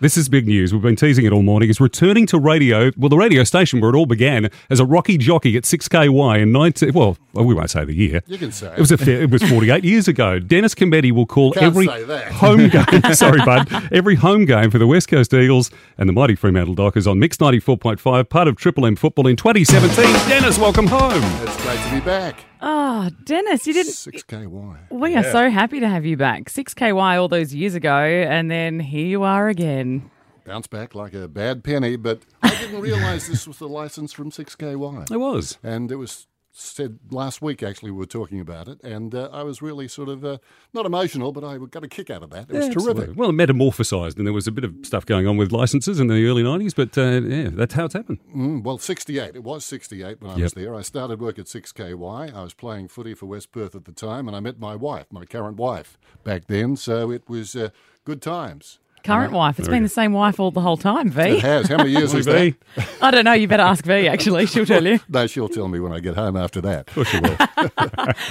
This is big news. We've been teasing it all morning. Is returning to radio. Well, the radio station where it all began as a rocky jockey at 6KY in 19. Well, we won't say the year. You can say It was a fair, it was 48 years ago. Dennis Cometti will call every home game. sorry, bud. Every home game for the West Coast Eagles and the mighty Fremantle Dockers on Mix 94.5, part of Triple M football in 2017. Dennis, welcome home. It's great to be back. Oh, Dennis, you didn't. 6KY. We are so happy to have you back. 6KY all those years ago, and then here you are again. Bounce back like a bad penny, but I didn't realise this was the license from 6KY. It was. And it was said last week, actually, we were talking about it, and uh, I was really sort of uh, not emotional, but I got a kick out of that. It was terrific. Absolutely. Well, it metamorphosised, and there was a bit of stuff going on with licenses in the early 90s, but uh, yeah, that's how it's happened. Mm, well, 68. It was 68 when I Yep. was there. I started work at 6KY. I was playing footy for West Perth at the time, and I met my wife, my current wife, back then. So it was uh, good times. Current wife. It's been the same wife all the whole time, V. It has. How many years is that? V. I don't know. You better ask V, actually. She'll tell you. No, she'll tell me when I get home after that. Of course you will.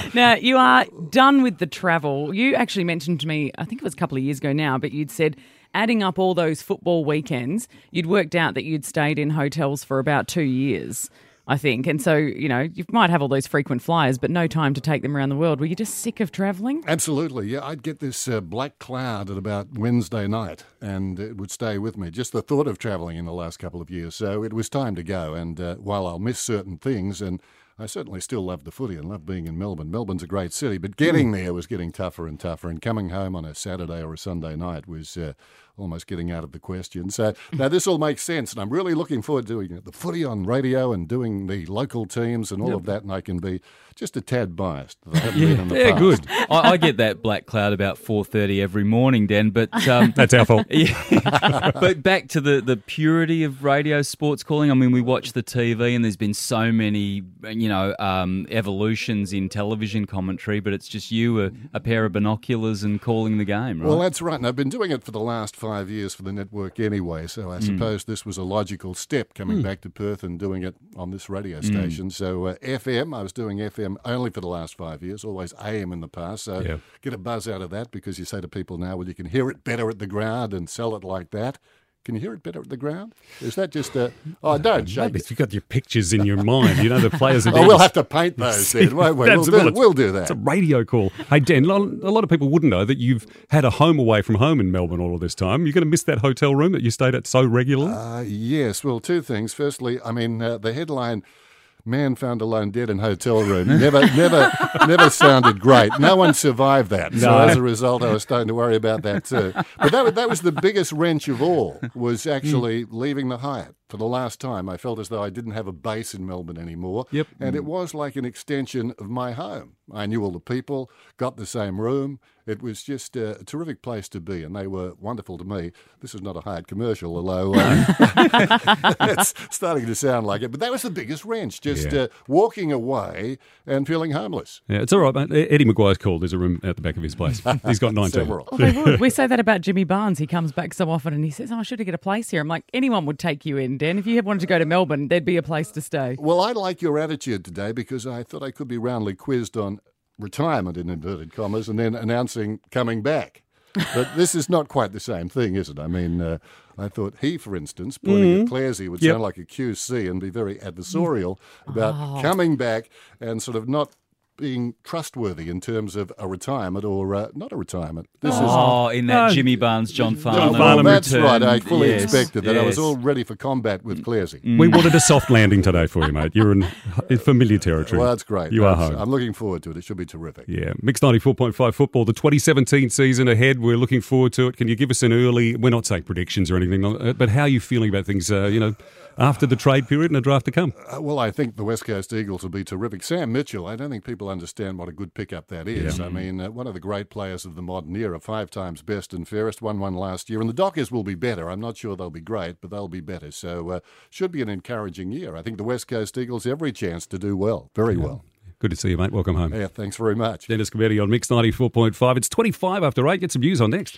Now, you are done with the travel. You actually mentioned to me, I think it was a couple of years ago now, but you'd said adding up all those football weekends, you'd worked out that you'd stayed in hotels for about two years. I think. And so, you know, you might have all those frequent flyers, but no time to take them around the world. Were you just sick of traveling? Absolutely, yeah. I'd get this uh, black cloud at about Wednesday night, and it would stay with me. Just the thought of travelling in the last couple of years. So it was time to go. And uh, while I'll miss certain things, and I certainly still love the footy and love being in Melbourne. Melbourne's a great city, but getting there was getting tougher and tougher. And coming home on a Saturday or a Sunday night was uh, almost getting out of the question. So now this all makes sense, and I'm really looking forward to doing the footy on radio and doing the local teams and all of that. And I can be just a tad biased. that I haven't been in the Yeah, past. good. I, I get that black cloud about four thirty every morning, Dan. But um, That's our fault. yeah. but back to the the purity of radio sports calling. I mean, we watch the TV, and there's been so many, you know, um, evolutions in television commentary. But it's just you, a, a pair of binoculars, and calling the game, right? Well, that's right. And I've been doing it for the last five years for the network anyway. So I suppose this was a logical step coming back to Perth and doing it on this radio station. So uh, FM, I was doing FM only for the last five years, always AM in the past. So Yeah. get a buzz out of that because you say to people now, well, you can hear it better at the ground and sell it like that. Can you hear it better at the ground? Is that just a. Oh, don't shake Maybe it. you've got your pictures in your mind. You know, the players are Oh, we'll have to paint those then, won't we? We'll do, we'll do that. It's a radio call. Hey, Dan, a lot of people wouldn't know that you've had a home away from home in Melbourne all of this time. You're going to miss that hotel room that you stayed at so regularly? Uh, yes. Well, two things. Firstly, I mean, uh, the headline. Man found alone dead in hotel room. Never, never, never sounded great. No one survived that. So as a result, I was starting to worry about that too. But that that was the biggest wrench of all. Was actually leaving the Hyatt for the last time. I felt as though I didn't have a base in Melbourne anymore. Yep. And it was like an extension of my home. I knew all the people, got the same room. It was just uh, a terrific place to be, and they were wonderful to me. This is not a Hyatt commercial, although uh, it's starting to sound like it. But that was the biggest wrench, just Yeah. uh, walking away and feeling homeless. yeah, it's all right, mate. Eddie McGuire's called. There's a room at the back of his place. He's got 19. Several. Well, they would. We say that about Jimmy Barnes. He comes back so often and he says, Oh, I should have get a place here. I'm like, anyone would take you in, Dan. If you wanted to go to Melbourne, there'd be a place to stay. Well, I like your attitude today because I thought I could be roundly quizzed on retirement in inverted commas and then announcing coming back. But this is not quite the same thing, is it? I mean, uh, I thought he, for instance, pointing at Clairsy would Yep. sound like a QC and be very adversarial about coming back and sort of not being trustworthy in terms of a retirement or uh, not a retirement. This is oh, in that No. Jimmy Barnes, John Well, Farnham. Farnham that's return. right. I fully Yes, expected that. I was all ready for combat with Clairsy. We wanted a soft landing today for you, mate. You're in in familiar territory. Well, that's great. You are home. I'm looking forward to it. It should be terrific. Yeah, Mix 94.5 football, the 2017 season ahead. We're looking forward to it. Can you give us an early, we're not saying predictions or anything, uh, but how are you feeling about things, uh, you know, after the trade period and a draft to come? Uh, well, I think the West Coast Eagles will be terrific. Sam Mitchell, I don't think people understand what a good pickup that is. I mean, uh, one of the great players of the modern era, five times best and fairest, won one last year. And the Dockers will be better. I'm not sure they'll be great, but they'll be better. So, uh, should be an encouraging year. I think the West Coast Eagles every chance to do well, very well. Good to see you, mate. Welcome home. Yeah, thanks very much. Dennis Cometti on Mix 94.5. It's 25 after 8. Get some news on next.